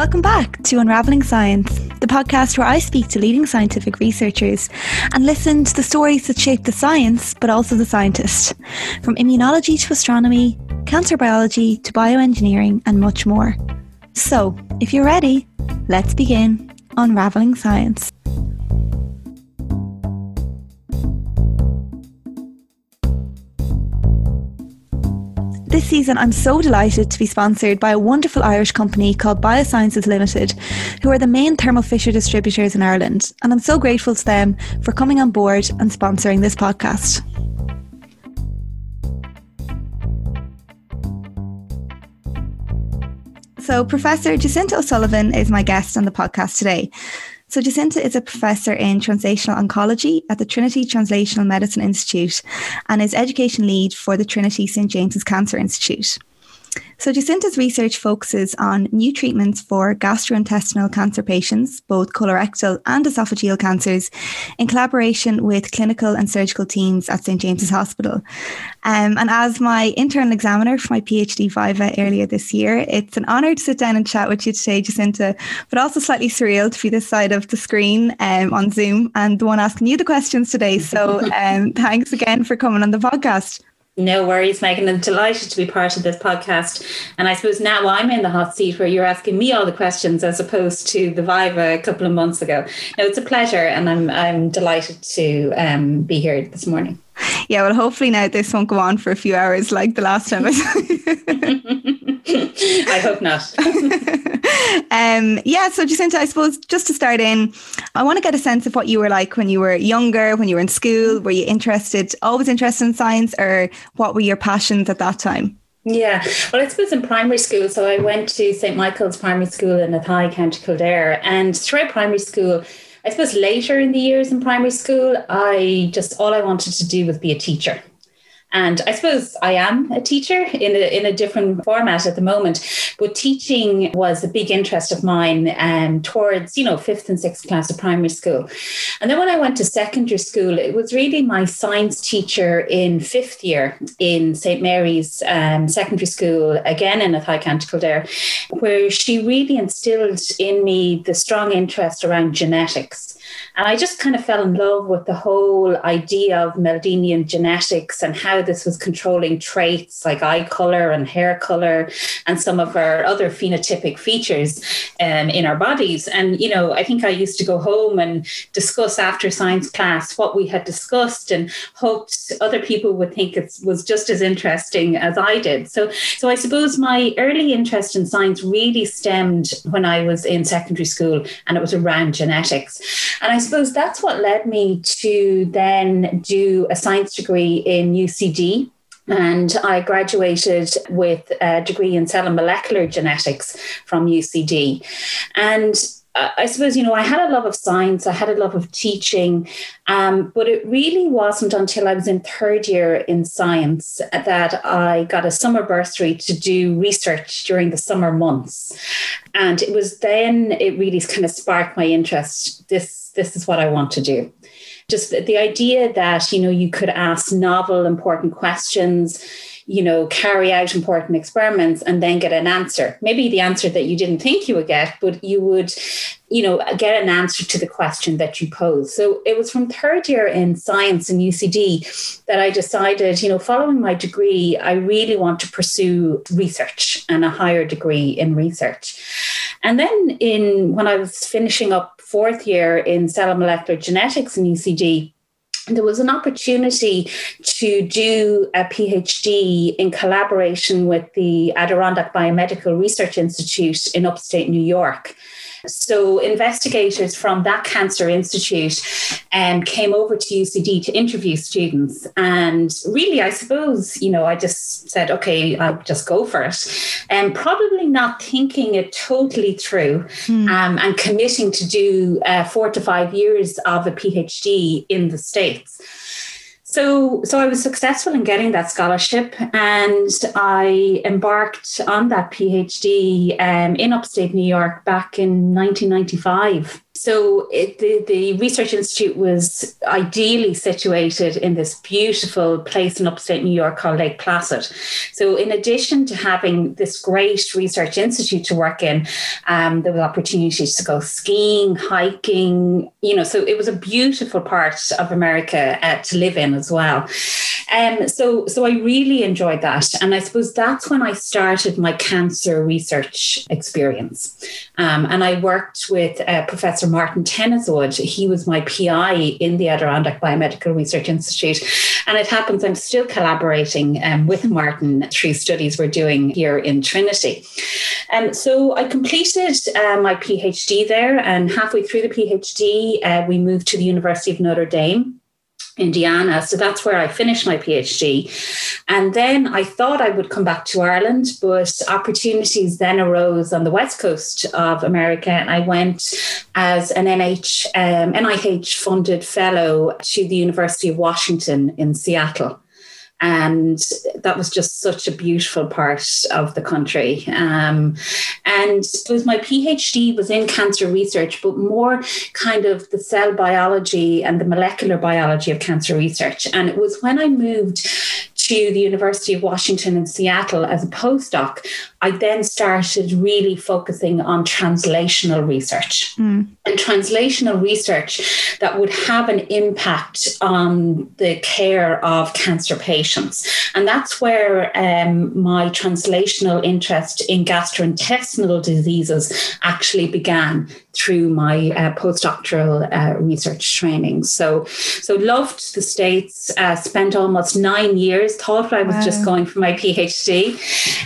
Welcome back to Unraveling Science, the podcast where I speak to leading scientific researchers and listen to the stories that shape the science, but also the scientist. From immunology to astronomy, cancer biology to bioengineering, and much more. So, if you're ready, let's begin Unraveling Science. Season, I'm so delighted to be sponsored by a wonderful Irish company called Biosciences Limited, who are the main Thermo Fisher distributors in Ireland. And I'm so grateful to them for coming on board and sponsoring this podcast. So, Professor Jacinta O'Sullivan is my guest on the podcast today. So, Jacinta is a professor in translational oncology at the Trinity Translational Medicine Institute and is education lead for the Trinity St. James's Cancer Institute. So, Jacinta's research focuses on new treatments for gastrointestinal cancer patients, both colorectal and esophageal cancers, in collaboration with clinical and surgical teams at St. James's Hospital. Um, and as my internal examiner for my PhD Viva earlier this year, it's an honour to sit down and chat with you today, Jacinta, but also slightly surreal to be this side of the screen um, on Zoom and the one asking you the questions today. So, um, thanks again for coming on the podcast. No worries, Megan. I'm delighted to be part of this podcast. And I suppose now I'm in the hot seat where you're asking me all the questions as opposed to the Viva a couple of months ago. No, it's a pleasure, and I'm I'm delighted to um, be here this morning. Yeah, well, hopefully now this won't go on for a few hours like the last time. I hope not. um, yeah, so Jacinta, I suppose just to start in, I want to get a sense of what you were like when you were younger, when you were in school. Were you interested, always interested in science, or what were your passions at that time? Yeah, well, I suppose in primary school, so I went to St. Michael's Primary School in Athy, County Kildare, and throughout primary school, I suppose later in the years in primary school, I just all I wanted to do was be a teacher. And I suppose I am a teacher in a, in a different format at the moment, but teaching was a big interest of mine um, towards, you know, fifth and sixth class of primary school. And then when I went to secondary school, it was really my science teacher in fifth year in St. Mary's um, Secondary School, again in Athy County Kildare, where she really instilled in me the strong interest around genetics. And I just kind of fell in love with the whole idea of Mendelian genetics and how this was controlling traits like eye color and hair color and some of our other phenotypic features um, in our bodies. And, you know, I think I used to go home and discuss after science class what we had discussed and hoped other people would think it was just as interesting as I did. So, so I suppose my early interest in science really stemmed when I was in secondary school and it was around genetics. And I suppose that's what led me to then do a science degree in UCD. And I graduated with a degree in cell and molecular genetics from UCD. And I suppose, you know, I had a love of science, I had a love of teaching, um, but it really wasn't until I was in third year in science that I got a summer bursary to do research during the summer months. And it was then it really kind of sparked my interest. This this is what I want to do. Just the idea that, you know, you could ask novel, important questions, you know, carry out important experiments and then get an answer. Maybe the answer that you didn't think you would get, but you would, you know, get an answer to the question that you pose. So it was from third year in science in UCD that I decided, you know, following my degree, I really want to pursue research and a higher degree in research. And then in when I was finishing up fourth year in cell and molecular genetics in UCD, there was an opportunity to do a PhD in collaboration with the Adirondack Biomedical Research Institute in upstate New York. So investigators from that cancer institute um, came over to UCD to interview students. And really, I suppose, you know, I just said, okay, I'll just go for it. And probably not thinking it totally through mm. um, and committing to do uh, four to five years of a PhD in the States. So, so I was successful in getting that scholarship, and I embarked on that PhD um, in upstate New York back in 1995. So it, the, the research institute was ideally situated in this beautiful place in upstate New York called Lake Placid. So in addition to having this great research institute to work in, um, there was opportunities to go skiing, hiking, you know, so it was a beautiful part of America uh, to live in as well. Um, so, so I really enjoyed that. And I suppose that's when I started my cancer research experience. Um, and I worked with uh, Professor Martin Tenniswood. He was my PI in the Adirondack Biomedical Research Institute. And it happens I'm still collaborating um, with Martin through studies we're doing here in Trinity. Um, so I completed uh, my PhD there, and halfway through the PhD, uh, we moved to the University of Notre Dame. Indiana. So that's where I finished my PhD. And then I thought I would come back to Ireland, but opportunities then arose on the west coast of America. And I went as an NH, um, NIH funded fellow to the University of Washington in Seattle and that was just such a beautiful part of the country. Um, and it was my PhD was in cancer research, but more kind of the cell biology and the molecular biology of cancer research. And it was when I moved to the University of Washington in Seattle as a postdoc, I then started really focusing on translational research mm. And translational research that would have an impact on the care of cancer patients. And that's where um, my translational interest in gastrointestinal diseases actually began through my uh, postdoctoral uh, research training. So, so loved the States, uh, spent almost nine years, thought I was wow. just going for my PhD,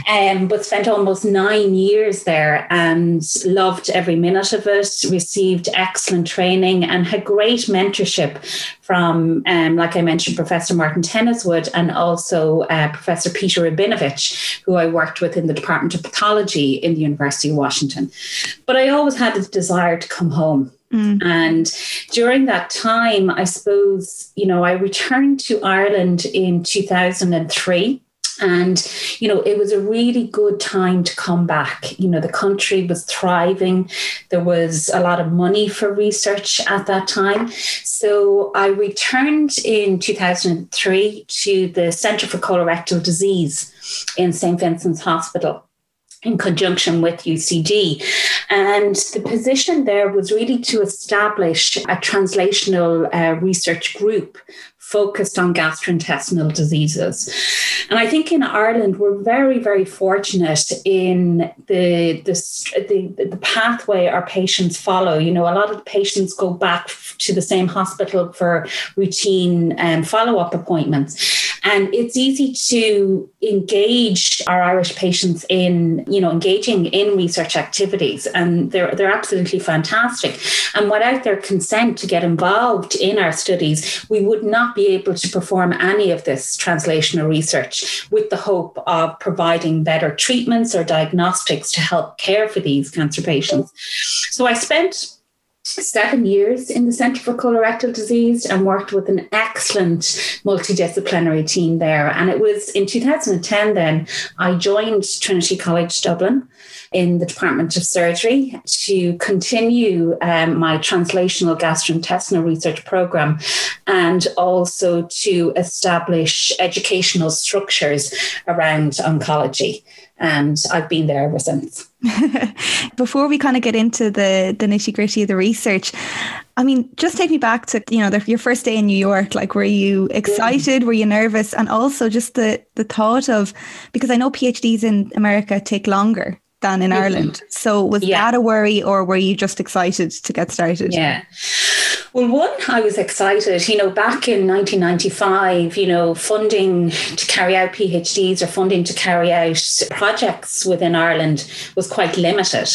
um, but spent almost nine years there and loved every minute of it, received excellent training and had great mentorship from, um, like I mentioned, Professor Martin Tenniswood and also uh, Professor Peter Rabinovitch, who I worked with in the Department of Pathology in the University of Washington. But I always had a desire to come home. Mm. And during that time, I suppose, you know, I returned to Ireland in 2003 and, you know, it was a really good time to come back. You know, the country was thriving. There was a lot of money for research at that time. So I returned in 2003 to the Centre for Colorectal Disease in St. Vincent's Hospital in conjunction with UCD. And the position there was really to establish a translational uh, research group focused on gastrointestinal diseases. And I think in Ireland, we're very, very fortunate in the, the, the, the pathway our patients follow. You know, a lot of patients go back to the same hospital for routine um, follow up appointments. And it's easy to engage our Irish patients in, you know, engaging in research activities. And they're, they're absolutely fantastic. And without their consent to get involved in our studies, we would not be able to perform any of this translational research with the hope of providing better treatments or diagnostics to help care for these cancer patients. So I spent seven years in the Centre for Colorectal Disease and worked with an excellent multidisciplinary team there. And it was in 2010 then I joined Trinity College Dublin in the Department of Surgery to continue um, my translational gastrointestinal research program and also to establish educational structures around oncology. And I've been there ever since. Before we kind of get into the the nitty gritty of the research, I mean, just take me back to you know the, your first day in New York. Like, were you excited? Yeah. Were you nervous? And also just the the thought of because I know PhDs in America take longer than in mm-hmm. Ireland. So was yeah. that a worry, or were you just excited to get started? Yeah. Well, one, I was excited. You know, back in 1995, you know, funding to carry out PhDs or funding to carry out projects within Ireland was quite limited.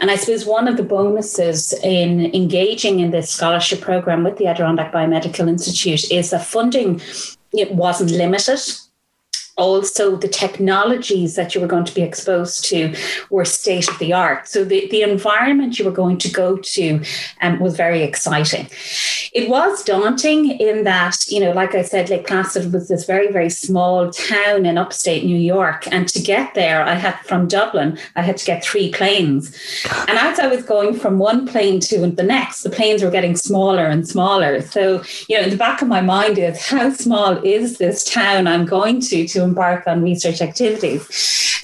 And I suppose one of the bonuses in engaging in this scholarship program with the Adirondack Biomedical Institute is that funding it wasn't limited also the technologies that you were going to be exposed to were state of the art. So the, the environment you were going to go to um, was very exciting. It was daunting in that, you know, like I said, Lake Placid was this very, very small town in upstate New York. And to get there, I had from Dublin, I had to get three planes. And as I was going from one plane to the next, the planes were getting smaller and smaller. So, you know, in the back of my mind is how small is this town I'm going to to embark on research activities.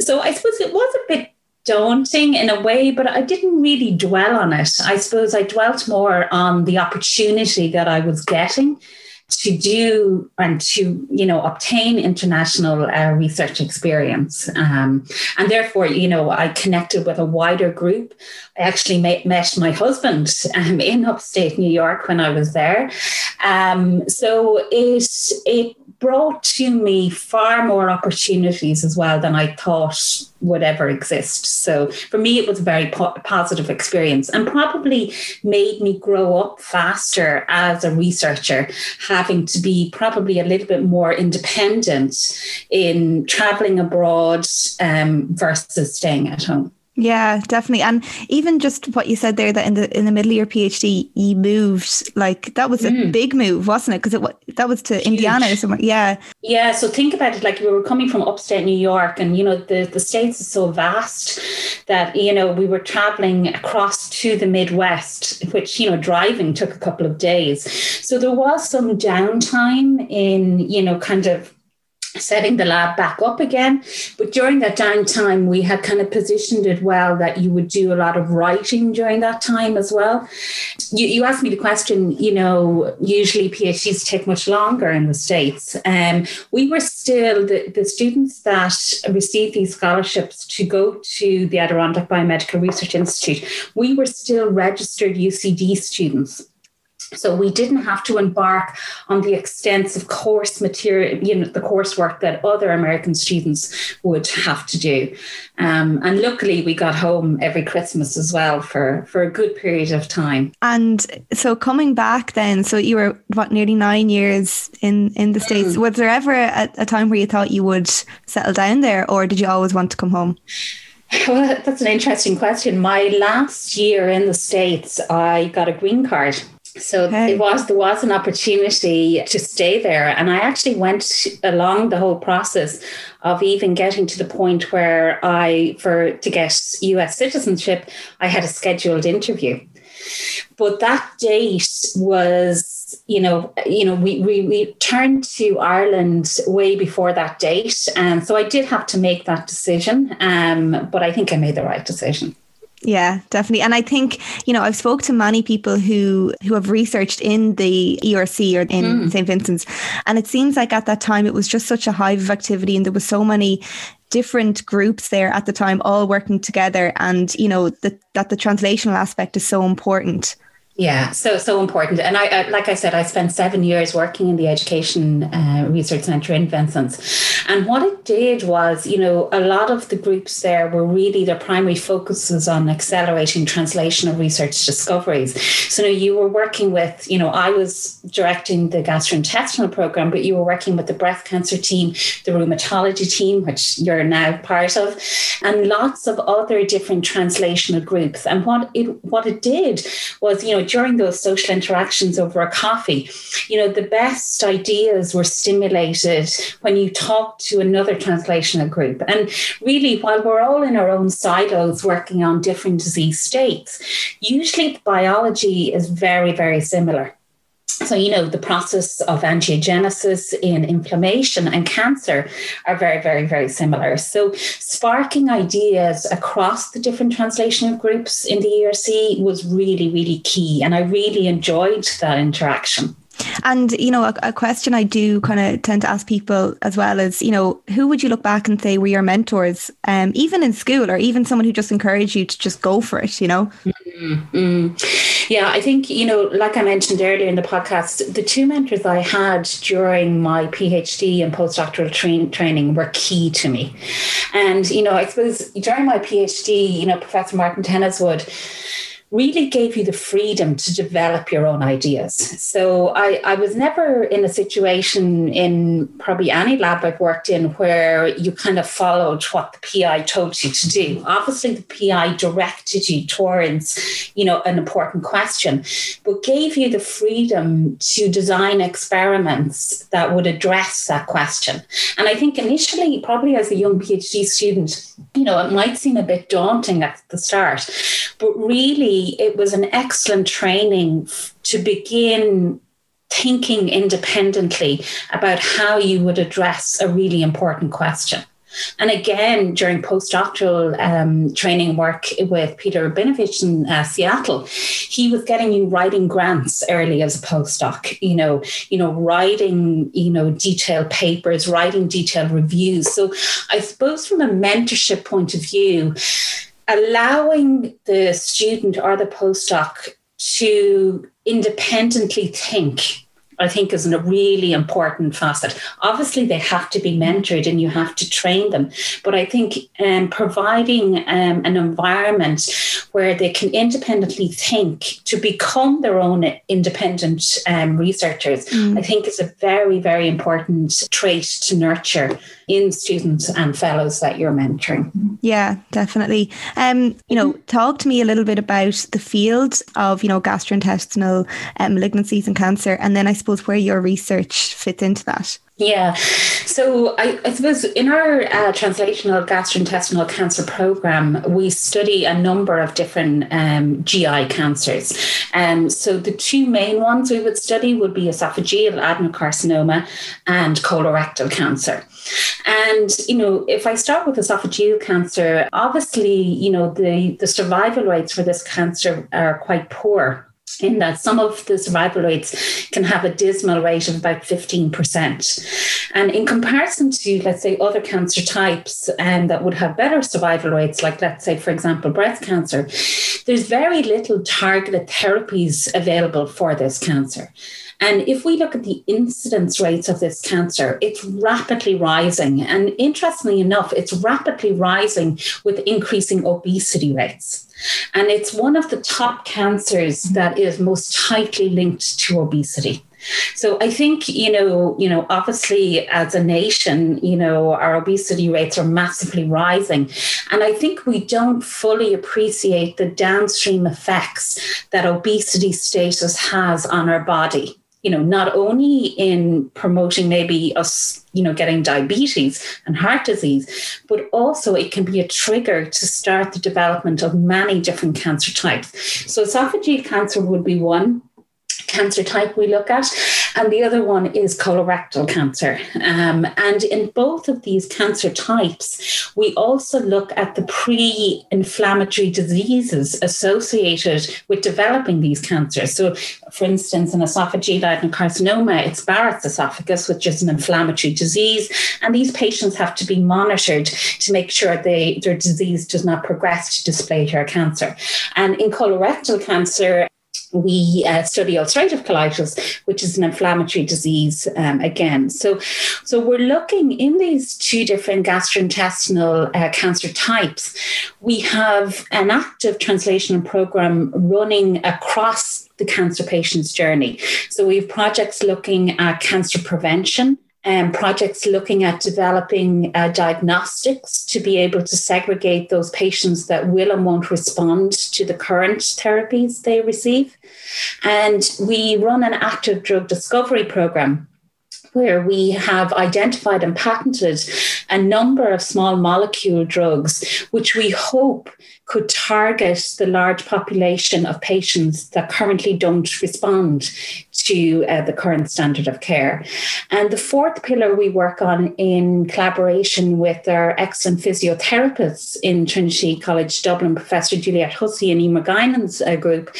So I suppose it was a bit daunting in a way, but I didn't really dwell on it. I suppose I dwelt more on the opportunity that I was getting to do and to you know obtain international uh, research experience um, and therefore you know i connected with a wider group i actually met, met my husband um, in upstate new york when i was there um, so it it brought to me far more opportunities as well than I thought would ever exist. So for me, it was a very po- positive experience and probably made me grow up faster as a researcher, having to be probably a little bit more independent in traveling abroad um, versus staying at home. Yeah, definitely. And even just what you said there that in the in the middle of your PhD you moved like that was a mm. big move, wasn't it? Because it that was to Huge. Indiana or somewhere. Yeah. Yeah. So think about it. Like we were coming from upstate New York, and you know the the states is so vast that you know we were traveling across to the Midwest, which you know driving took a couple of days. So there was some downtime in you know kind of setting the lab back up again. But during that downtime, we had kind of positioned it well that you would do a lot of writing during that time as well. You, you asked me the question, you know, usually PhDs take much longer in the States. Um, we were still, the, the students that received these scholarships to go to the Adirondack Biomedical Research Institute, we were still registered UCD students. So we didn't have to embark on the extensive course material, you know, the coursework that other American students would have to do. Um, and luckily, we got home every Christmas as well for for a good period of time. And so coming back then, so you were what nearly nine years in in the states. Mm. Was there ever a, a time where you thought you would settle down there, or did you always want to come home? Well, that's an interesting question. My last year in the States, I got a green card. So it was there was an opportunity to stay there, and I actually went along the whole process of even getting to the point where I, for to get U.S. citizenship, I had a scheduled interview. But that date was, you know, you know, we we, we turned to Ireland way before that date, and so I did have to make that decision. Um, but I think I made the right decision. Yeah, definitely. And I think, you know, I've spoke to many people who who have researched in the ERC or in mm. St. Vincent's. And it seems like at that time it was just such a hive of activity and there was so many different groups there at the time all working together and, you know, the, that the translational aspect is so important. Yeah, so so important. And I, I, like I said, I spent seven years working in the Education uh, Research Centre in Vincent's, and what it did was, you know, a lot of the groups there were really their primary focus focuses on accelerating translational research discoveries. So you, know, you were working with, you know, I was directing the gastrointestinal program, but you were working with the breast cancer team, the rheumatology team, which you're now part of, and lots of other different translational groups. And what it what it did was, you know during those social interactions over a coffee, you know, the best ideas were stimulated when you talk to another translational group. And really, while we're all in our own silos working on different disease states, usually the biology is very, very similar. So, you know, the process of angiogenesis in inflammation and cancer are very, very, very similar. So, sparking ideas across the different translational groups in the ERC was really, really key. And I really enjoyed that interaction. And, you know, a, a question I do kind of tend to ask people as well is, you know, who would you look back and say were your mentors, um, even in school or even someone who just encouraged you to just go for it, you know? Mm-hmm. Yeah, I think, you know, like I mentioned earlier in the podcast, the two mentors I had during my PhD and postdoctoral tra- training were key to me. And, you know, I suppose during my PhD, you know, Professor Martin Tenniswood, really gave you the freedom to develop your own ideas. So I, I was never in a situation in probably any lab I've worked in where you kind of followed what the PI told you to do. Obviously, the PI directed you towards, you know, an important question, but gave you the freedom to design experiments that would address that question. And I think initially, probably as a young PhD student, you know, it might seem a bit daunting at the start, but really it was an excellent training to begin thinking independently about how you would address a really important question. And again, during postdoctoral um, training work with Peter Rabinovitch in uh, Seattle, he was getting you writing grants early as a postdoc. You know, you know, writing you know detailed papers, writing detailed reviews. So, I suppose from a mentorship point of view, allowing the student or the postdoc to independently think I think is a really important facet. Obviously, they have to be mentored and you have to train them. But I think um, providing um, an environment where they can independently think to become their own independent um, researchers, mm. I think is a very, very important trait to nurture in students and fellows that you're mentoring. Yeah, definitely. Um, you know, talk to me a little bit about the field of, you know, gastrointestinal um, malignancies and cancer, and then I suppose where your research fits into that. Yeah. So I, I suppose in our uh, translational gastrointestinal cancer program, we study a number of different um, GI cancers. Um, so the two main ones we would study would be esophageal adenocarcinoma and colorectal cancer. And, you know, if I start with esophageal cancer, obviously, you know, the, the survival rates for this cancer are quite poor in that some of the survival rates can have a dismal rate of about 15%. And in comparison to, let's say, other cancer types um, that would have better survival rates, like, let's say, for example, breast cancer, there's very little targeted therapies available for this cancer. And if we look at the incidence rates of this cancer, it's rapidly rising. And interestingly enough, it's rapidly rising with increasing obesity rates. And it's one of the top cancers that is most tightly linked to obesity. So I think, you know, you know, obviously as a nation, you know, our obesity rates are massively rising. And I think we don't fully appreciate the downstream effects that obesity status has on our body you know, not only in promoting maybe us, you know, getting diabetes and heart disease, but also it can be a trigger to start the development of many different cancer types. So esophageal cancer would be one cancer type we look at, and the other one is colorectal cancer. Um, and in both of these cancer types, we also look at the pre inflammatory diseases associated with developing these cancers. So, for instance, in esophageal adenocarcinoma, it's Barrett's esophagus, which is an inflammatory disease, and these patients have to be monitored to make sure they, their disease does not progress to dysplasia cancer. And in colorectal cancer, we uh, study ulcerative colitis, which is an inflammatory disease um, again. So, so we're looking in these two different gastrointestinal uh, cancer types. We have an active translational program running across the cancer patient's journey. So we have projects looking at cancer prevention um, projects looking at developing uh, diagnostics to be able to segregate those patients that will and won't respond to the current therapies they receive. And we run an active drug discovery program where we have identified and patented a number of small molecule drugs, which we hope could target the large population of patients that currently don't respond to uh, the current standard of care. And the fourth pillar we work on in collaboration with our excellent physiotherapists in Trinity College Dublin, Professor Juliette Hussey and Emer Guinan's uh, group,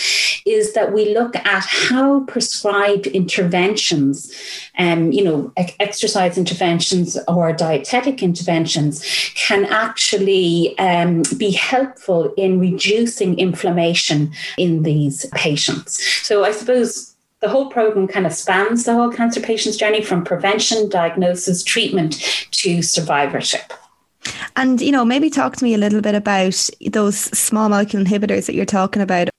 is that we look at how prescribed interventions, um, you know, exercise interventions or dietetic interventions can actually um, be helpful in reducing inflammation in these patients. So I suppose the whole program kind of spans the whole cancer patient's journey from prevention, diagnosis, treatment to survivorship. And, you know, maybe talk to me a little bit about those small molecule inhibitors that you're talking about.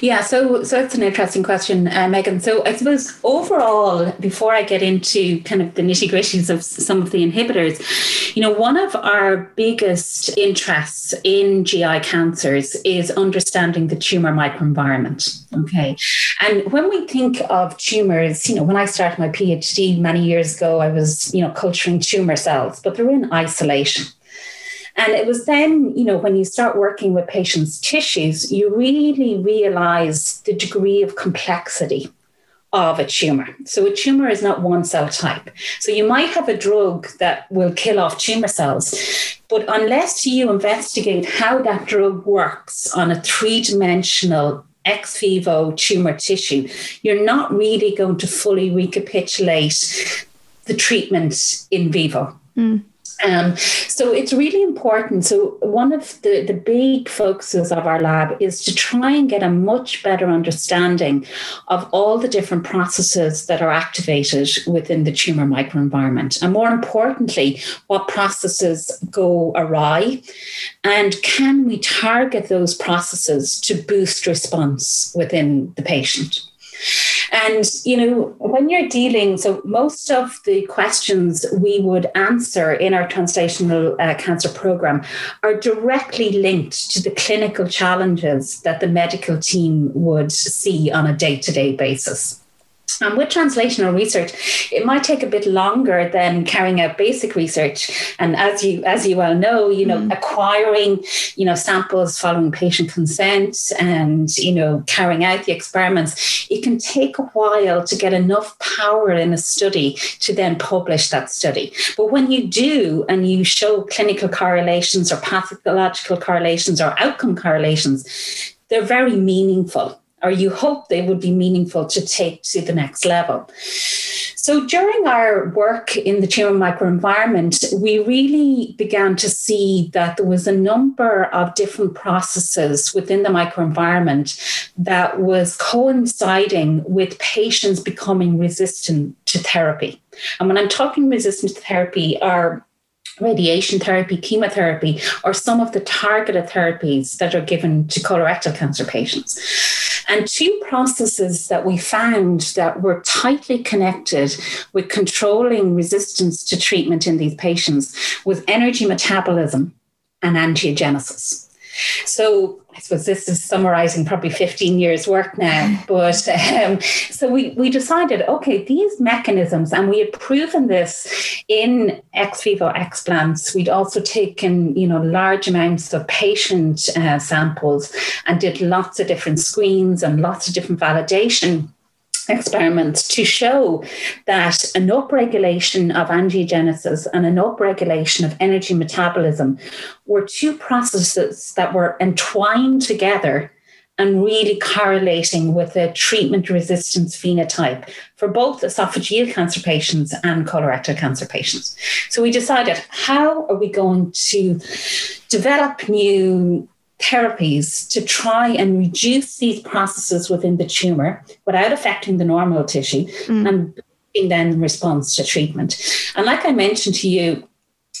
Yeah, so so it's an interesting question, uh, Megan. So I suppose overall, before I get into kind of the nitty gritties of some of the inhibitors, you know, one of our biggest interests in GI cancers is understanding the tumor microenvironment. Okay, and when we think of tumors, you know, when I started my PhD many years ago, I was you know culturing tumor cells, but they're in isolation. And it was then, you know, when you start working with patients' tissues, you really realize the degree of complexity of a tumor. So a tumor is not one cell type. So you might have a drug that will kill off tumor cells, but unless you investigate how that drug works on a three dimensional ex vivo tumor tissue, you're not really going to fully recapitulate the treatment in vivo. Mm. Um, so it's really important. So one of the, the big focuses of our lab is to try and get a much better understanding of all the different processes that are activated within the tumor microenvironment. And more importantly, what processes go awry and can we target those processes to boost response within the patient? And, you know, when you're dealing, so most of the questions we would answer in our translational uh, cancer program are directly linked to the clinical challenges that the medical team would see on a day to day basis. And with translational research, it might take a bit longer than carrying out basic research. And as you as you well know, you know, mm. acquiring, you know, samples following patient consent and, you know, carrying out the experiments, it can take a while to get enough power in a study to then publish that study. But when you do and you show clinical correlations or pathological correlations or outcome correlations, they're very meaningful or you hope they would be meaningful to take to the next level. So during our work in the tumor microenvironment, we really began to see that there was a number of different processes within the microenvironment that was coinciding with patients becoming resistant to therapy. And when I'm talking resistant to therapy, are radiation therapy, chemotherapy, or some of the targeted therapies that are given to colorectal cancer patients. And two processes that we found that were tightly connected with controlling resistance to treatment in these patients was energy metabolism and angiogenesis. So I suppose this is summarizing probably 15 years work now. But um, so we, we decided, okay, these mechanisms, and we had proven this in ex vivo explants. We'd also taken, you know, large amounts of patient uh, samples and did lots of different screens and lots of different validation experiments to show that an upregulation of angiogenesis and an upregulation of energy metabolism were two processes that were entwined together and really correlating with a treatment resistance phenotype for both esophageal cancer patients and colorectal cancer patients. So we decided how are we going to develop new therapies to try and reduce these processes within the tumor without affecting the normal tissue mm. and then response to treatment. And like I mentioned to you,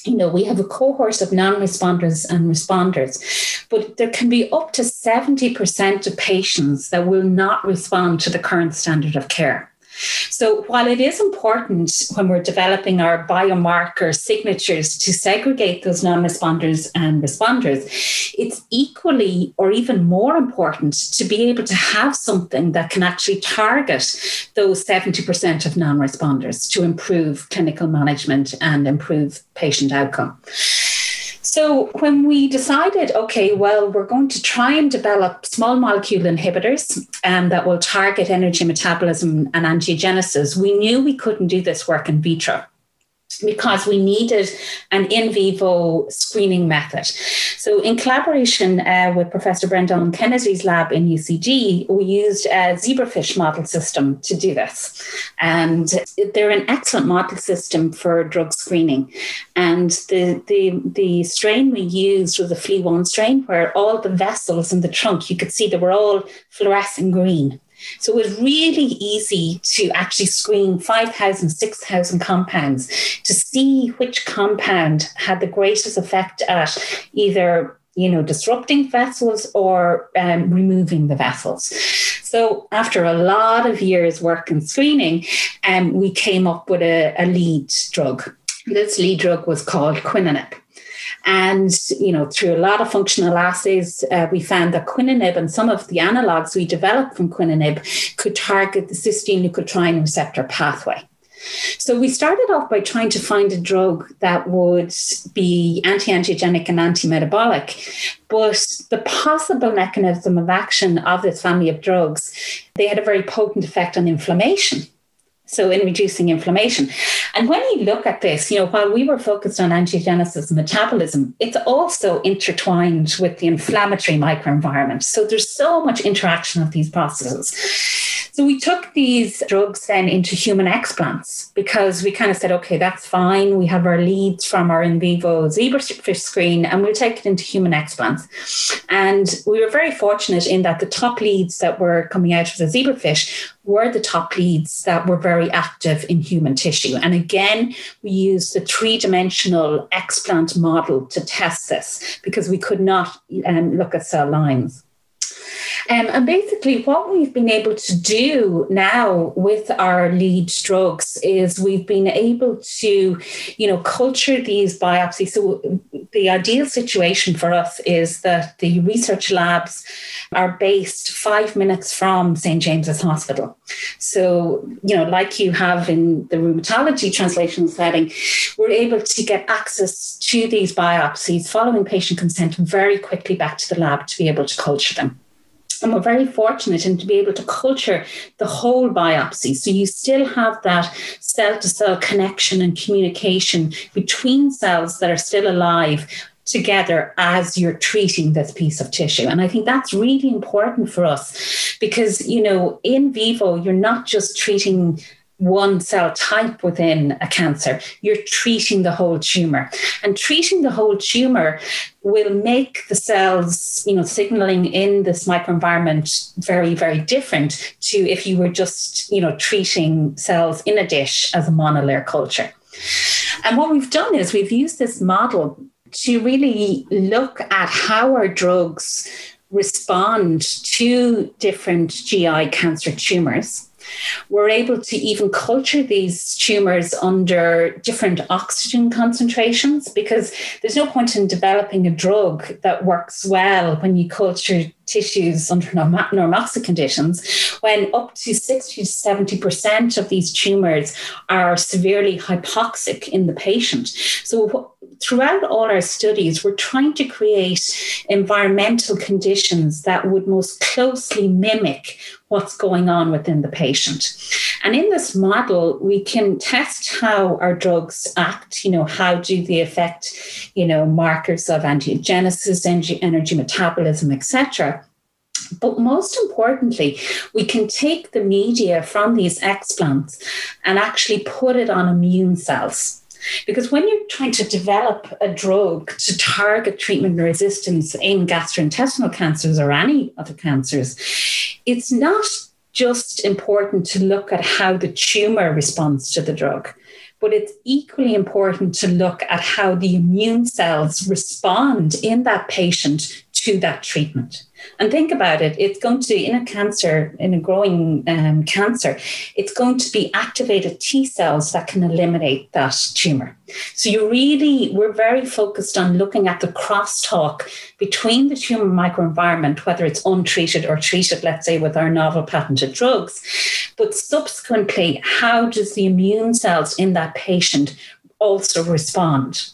you know, we have a cohort of non responders and responders, but there can be up to 70% of patients that will not respond to the current standard of care. So, while it is important when we're developing our biomarker signatures to segregate those non responders and responders, it's equally or even more important to be able to have something that can actually target those 70% of non responders to improve clinical management and improve patient outcome. So when we decided, okay, well, we're going to try and develop small molecule inhibitors um, that will target energy metabolism and angiogenesis, we knew we couldn't do this work in vitro because we needed an in vivo screening method. So, in collaboration uh, with Professor Brendan Kennedy's lab in UCD, we used a zebrafish model system to do this. And they're an excellent model system for drug screening. And the, the, the strain we used was a fli1 strain, where all the vessels in the trunk, you could see they were all fluorescent green. So it was really easy to actually screen 5,000, 6,000 compounds to see which compound had the greatest effect at either you know, disrupting vessels or um, removing the vessels. So after a lot of years work and screening, um, we came up with a, a lead drug. This lead drug was called quininib. And you know, through a lot of functional assays, uh, we found that quininib and some of the analogs we developed from quininib could target the cysteine leukotriene receptor pathway. So we started off by trying to find a drug that would be anti-angiogenic and anti-metabolic, but the possible mechanism of action of this family of drugs, they had a very potent effect on inflammation so in reducing inflammation. And when you look at this, you know, while we were focused on angiogenesis and metabolism, it's also intertwined with the inflammatory microenvironment. So there's so much interaction of these processes. So we took these drugs then into human explants because we kind of said, okay, that's fine. We have our leads from our in vivo zebrafish screen and we'll take it into human explants. And we were very fortunate in that the top leads that were coming out of the zebrafish were the top leads that were very active in human tissue. And again, we used the three dimensional explant model to test this because we could not um, look at cell lines. Um, and basically, what we've been able to do now with our lead drugs is we've been able to, you know, culture these biopsies. So the ideal situation for us is that the research labs are based five minutes from St. James's Hospital. So, you know, like you have in the rheumatology translational setting, we're able to get access to these biopsies following patient consent very quickly back to the lab to be able to culture them. And we're very fortunate in to be able to culture the whole biopsy. So you still have that cell to cell connection and communication between cells that are still alive together as you're treating this piece of tissue. And I think that's really important for us because, you know, in vivo, you're not just treating one cell type within a cancer, you're treating the whole tumor. And treating the whole tumor will make the cells, you know, signaling in this microenvironment very, very different to if you were just, you know, treating cells in a dish as a monolayer culture. And what we've done is we've used this model to really look at how our drugs respond to different GI cancer tumors we're able to even culture these tumors under different oxygen concentrations because there's no point in developing a drug that works well when you culture tissues under normoxic conditions when up to 60 to 70% of these tumors are severely hypoxic in the patient. So throughout all our studies, we're trying to create environmental conditions that would most closely mimic what's going on within the patient. And in this model, we can test how our drugs act, you know, how do they affect, you know, markers of angiogenesis, energy, metabolism, etc. But most importantly, we can take the media from these explants and actually put it on immune cells. Because when you're trying to develop a drug to target treatment resistance in gastrointestinal cancers or any other cancers, it's not just important to look at how the tumor responds to the drug, but it's equally important to look at how the immune cells respond in that patient to that treatment. And think about it, it's going to, in a cancer, in a growing um, cancer, it's going to be activated T cells that can eliminate that tumor. So you really, we're very focused on looking at the crosstalk between the tumor microenvironment, whether it's untreated or treated, let's say, with our novel patented drugs. But subsequently, how does the immune cells in that patient also respond?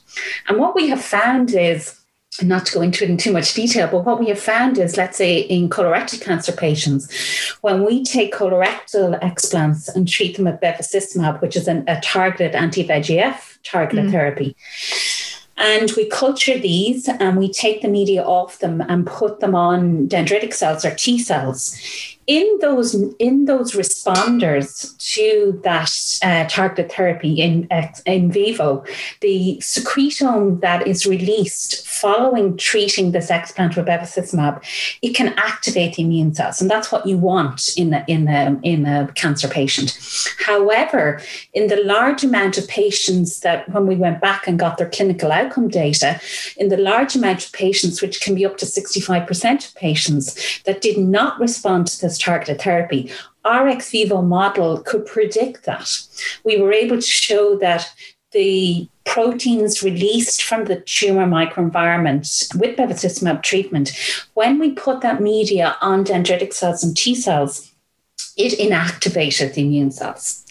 And what we have found is, not to go into it in too much detail, but what we have found is, let's say in colorectal cancer patients, when we take colorectal explants and treat them with bevacizumab, which is an, a targeted anti-VEGF targeted mm. therapy, and we culture these and we take the media off them and put them on dendritic cells or T cells. In those in those responders to that uh, targeted therapy in in vivo, the secretome that is released following treating this explant with bevacizumab, it can activate the immune cells, and that's what you want in a, in a, in a cancer patient. However, in the large amount of patients that when we went back and got their clinical outcome data, in the large amount of patients, which can be up to 65% of patients that did not respond to this targeted therapy, our ex vivo model could predict that. We were able to show that the proteins released from the tumor microenvironment with bevacizumab treatment, when we put that media on dendritic cells and T cells, it inactivated the immune cells.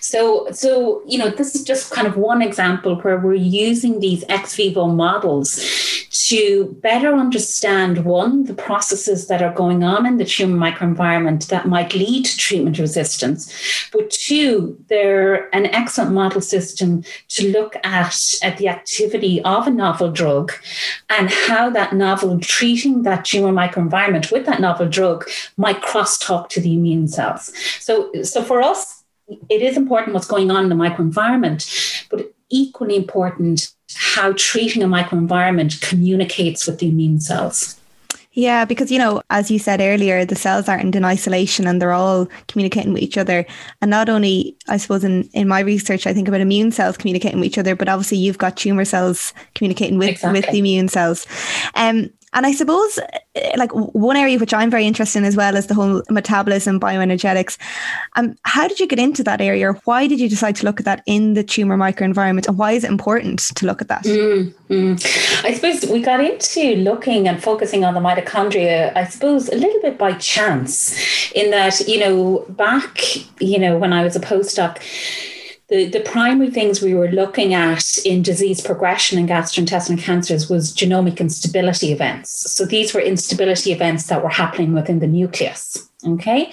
So, so you know, this is just kind of one example where we're using these ex vivo models to better understand one, the processes that are going on in the tumor microenvironment that might lead to treatment resistance, but two, they're an excellent model system to look at, at the activity of a novel drug and how that novel treating that tumor microenvironment with that novel drug might crosstalk to the immune cells. So, so for us, it is important what's going on in the microenvironment, but equally important how treating a microenvironment communicates with the immune cells. Yeah, because you know, as you said earlier, the cells aren't in isolation and they're all communicating with each other. And not only, I suppose, in, in my research, I think about immune cells communicating with each other, but obviously you've got tumor cells communicating with, exactly. with the immune cells. Um, and I suppose, eh, like one area which I'm very interested in as well is the whole metabolism, bioenergetics. Um, how did you get into that area? Why did you decide to look at that in the tumor microenvironment, and why is it important to look at that? Mm-hmm. I suppose we got into looking and focusing on the mitochondria. I suppose a little bit by chance, in that you know back you know when I was a postdoc the, the primary things we were looking at in disease progression in gastrointestinal cancers was genomic instability events. So these were instability events that were happening within the nucleus. Okay.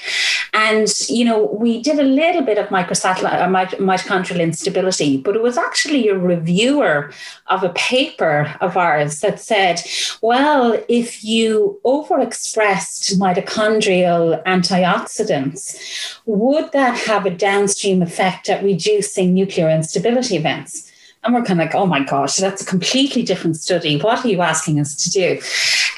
And, you know, we did a little bit of microsatellite or uh, mitochondrial instability, but it was actually a reviewer of a paper of ours that said, well, if you overexpressed mitochondrial antioxidants, would that have a downstream effect at reducing nuclear instability events? And we're kind of like, oh my gosh, that's a completely different study. What are you asking us to do?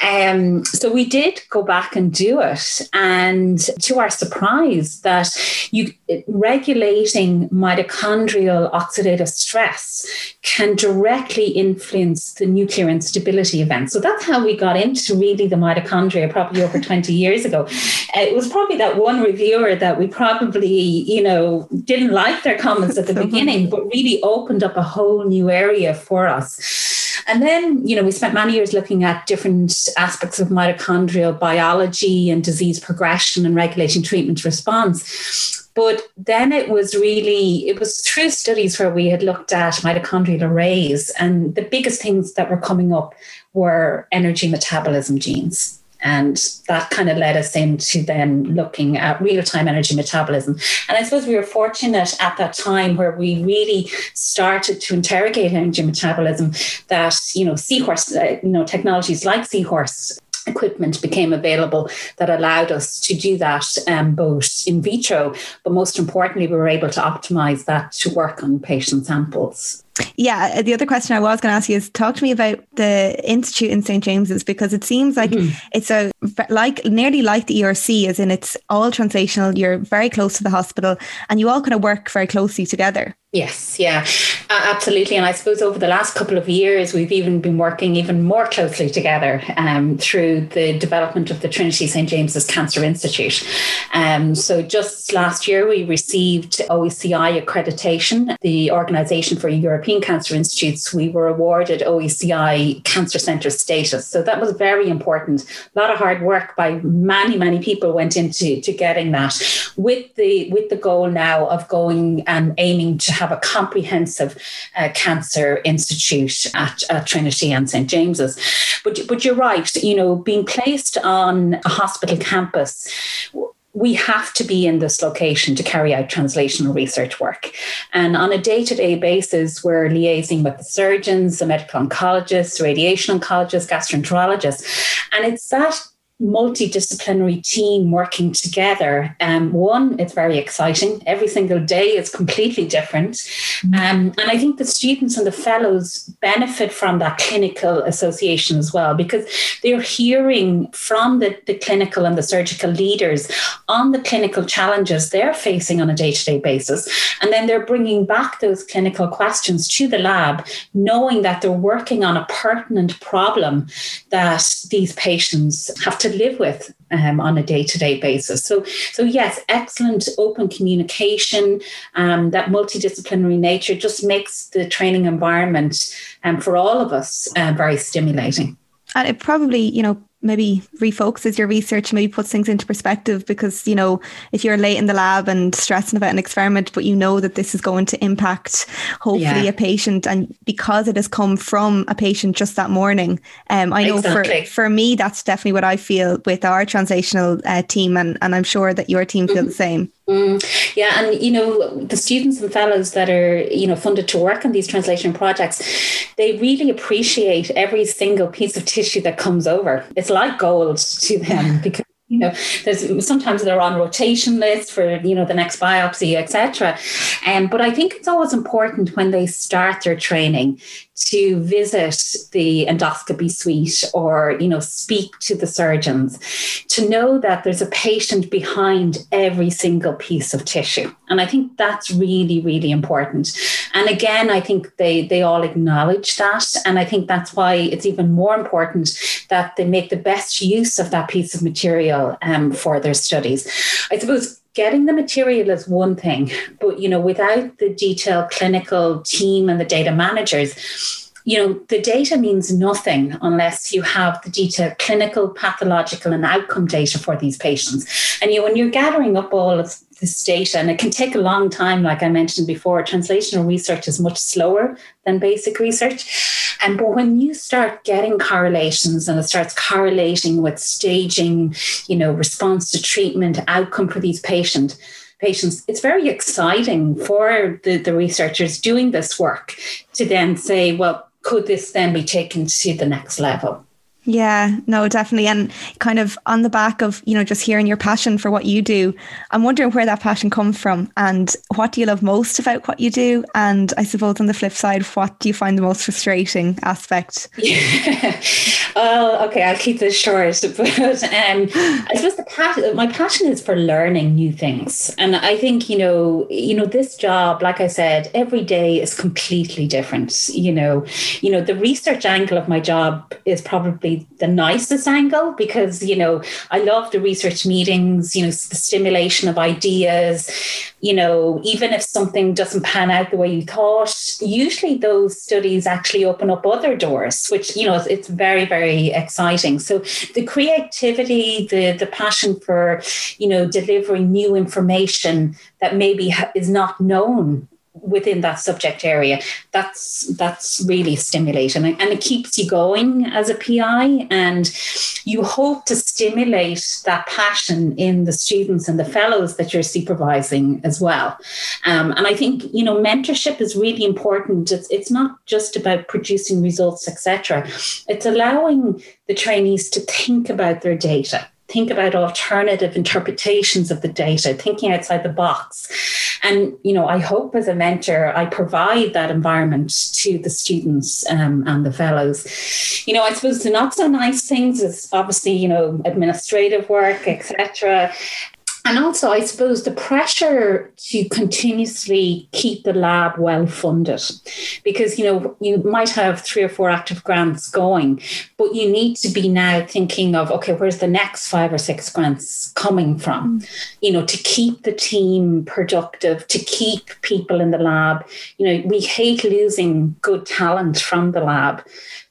Um, so we did go back and do it. And to our surprise, that you regulating mitochondrial oxidative stress can directly influence the nuclear instability event. So that's how we got into really the mitochondria probably over 20 years ago. It was probably that one reviewer that we probably, you know, didn't like their comments at the beginning, but really opened up a whole new area for us. And then, you know, we spent many years looking at different aspects of mitochondrial biology and disease progression and regulating treatment response. But then it was really, it was through studies where we had looked at mitochondrial arrays, and the biggest things that were coming up were energy metabolism genes. And that kind of led us into then looking at real time energy metabolism. And I suppose we were fortunate at that time where we really started to interrogate energy metabolism that, you know, seahorse, uh, you know, technologies like seahorse equipment became available that allowed us to do that um, both in vitro, but most importantly, we were able to optimize that to work on patient samples. Yeah, uh, the other question I was going to ask you is talk to me about the institute in St James's because it seems like mm-hmm. it's a like nearly like the ERC, as in it's all translational. You're very close to the hospital, and you all kind of work very closely together. Yes, yeah, uh, absolutely. And I suppose over the last couple of years, we've even been working even more closely together um, through the development of the Trinity St James's Cancer Institute. Um, so just last year, we received OECI accreditation, the Organisation for European Cancer Institutes. We were awarded OECI Cancer Centre status. So that was very important. A lot of hard work by many, many people went into to getting that with the with the goal now of going and aiming to have a comprehensive uh, cancer institute at, at, Trinity and St James's. But but you're right. You know, being placed on a hospital campus we have to be in this location to carry out translational research work. And on a day to day basis, we're liaising with the surgeons, the medical oncologists, radiation oncologists, gastroenterologists. And it's that multidisciplinary team working together. Um, one, it's very exciting. Every single day is completely different. Mm-hmm. Um, and I think the students and the fellows benefit from that clinical association as well because they're hearing from the, the clinical and the surgical leaders on the clinical challenges they're facing on a day to day basis. And then they're bringing back those clinical questions to the lab, knowing that they're working on a pertinent problem that these patients have to live with um, on a day-to-day basis. So, so yes, excellent open communication. Um, that multidisciplinary nature just makes the training environment um, for all of us uh, very stimulating. And it probably, you know, maybe refocuses your research, maybe puts things into perspective because, you know, if you're late in the lab and stressing about an experiment, but you know that this is going to impact hopefully yeah. a patient and because it has come from a patient just that morning. Um, I know exactly. for, for me, that's definitely what I feel with our translational uh, team and, and I'm sure that your team feel mm-hmm. the same. Mm, yeah, and you know the students and fellows that are you know funded to work on these translation projects, they really appreciate every single piece of tissue that comes over. It's like gold to them because you know there's sometimes they're on rotation lists for you know the next biopsy etc um, but i think it's always important when they start their training to visit the endoscopy suite or you know speak to the surgeons to know that there's a patient behind every single piece of tissue. And i think that's really really important. And again i think they they all acknowledge that. And i think that's why it's even more important that they make the best use of that piece of material um, for their studies i suppose getting the material is one thing, but you know, without the detailed clinical team and the data managers, you know, the data means nothing unless you have the detailed clinical, pathological, and outcome data for these patients. And you know, when you're gathering up all of this data, and it can take a long time, like I mentioned before, translational research is much slower than basic research. And but when you start getting correlations and it starts correlating with staging, you know, response to treatment, outcome for these patients, patients, it's very exciting for the, the researchers doing this work to then say, well, could this then be taken to the next level? Yeah, no, definitely. And kind of on the back of, you know, just hearing your passion for what you do, I'm wondering where that passion comes from and what do you love most about what you do? And I suppose on the flip side, what do you find the most frustrating aspect? Yeah. well, okay, I'll keep this short. But um, I suppose the passion, my passion is for learning new things. And I think, you know, you know, this job, like I said, every day is completely different. You know, you know, the research angle of my job is probably the nicest angle because you know I love the research meetings, you know, the stimulation of ideas. You know, even if something doesn't pan out the way you thought, usually those studies actually open up other doors, which you know it's very very exciting. So the creativity, the the passion for you know delivering new information that maybe is not known within that subject area that's that's really stimulating and it keeps you going as a pi and you hope to stimulate that passion in the students and the fellows that you're supervising as well. Um, and i think you know mentorship is really important. It's, it's not just about producing results etc it's allowing the trainees to think about their data think about alternative interpretations of the data, thinking outside the box. And, you know, I hope as a mentor, I provide that environment to the students um, and the fellows. You know, I suppose the not so nice things is obviously, you know, administrative work, etc and also, I suppose the pressure to continuously keep the lab well funded, because you know you might have three or four active grants going, but you need to be now thinking of okay, where's the next five or six grants coming from? Mm. You know, to keep the team productive, to keep people in the lab. You know, we hate losing good talent from the lab.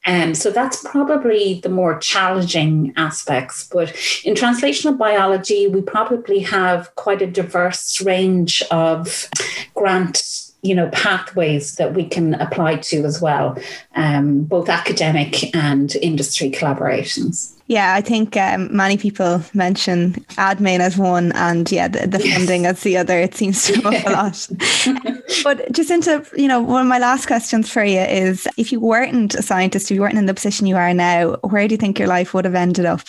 Um, so that's probably the more challenging aspects. But in translational biology, we probably have quite a diverse range of grant you know pathways that we can apply to as well um, both academic and industry collaborations yeah, I think um, many people mention admin as one and yeah, the, the yes. funding as the other. It seems to come up a lot. but just into, you know, one of my last questions for you is if you weren't a scientist, if you weren't in the position you are now, where do you think your life would have ended up?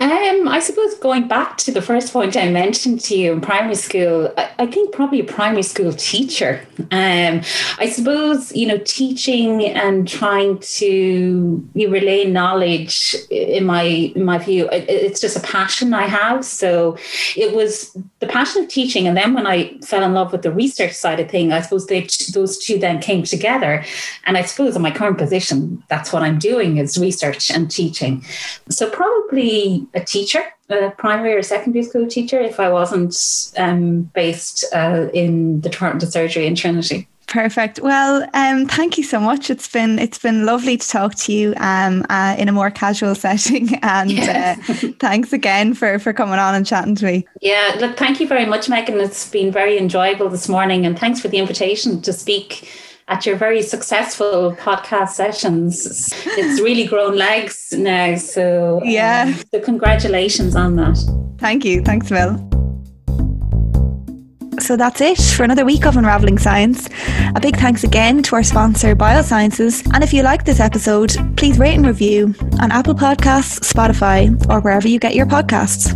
Um, I suppose going back to the first point I mentioned to you in primary school, I, I think probably a primary school teacher. Um, I suppose you know teaching and trying to you relay knowledge. In my in my view, it, it's just a passion I have. So it was the passion of teaching, and then when I fell in love with the research side of thing, I suppose they, those two then came together. And I suppose in my current position, that's what I'm doing is research and teaching. So probably a teacher, a primary or secondary school teacher, if I wasn't um, based uh, in the department of surgery in Trinity. Perfect. Well, um, thank you so much. It's been it's been lovely to talk to you um, uh, in a more casual setting, and yes. uh, thanks again for for coming on and chatting to me. Yeah, look, thank you very much, Megan. It's been very enjoyable this morning, and thanks for the invitation to speak at your very successful podcast sessions. It's really grown legs now. So, yeah. Um, so, congratulations on that. Thank you. Thanks, Will. So that's it for another week of Unraveling Science. A big thanks again to our sponsor, Biosciences. And if you like this episode, please rate and review on Apple Podcasts, Spotify, or wherever you get your podcasts.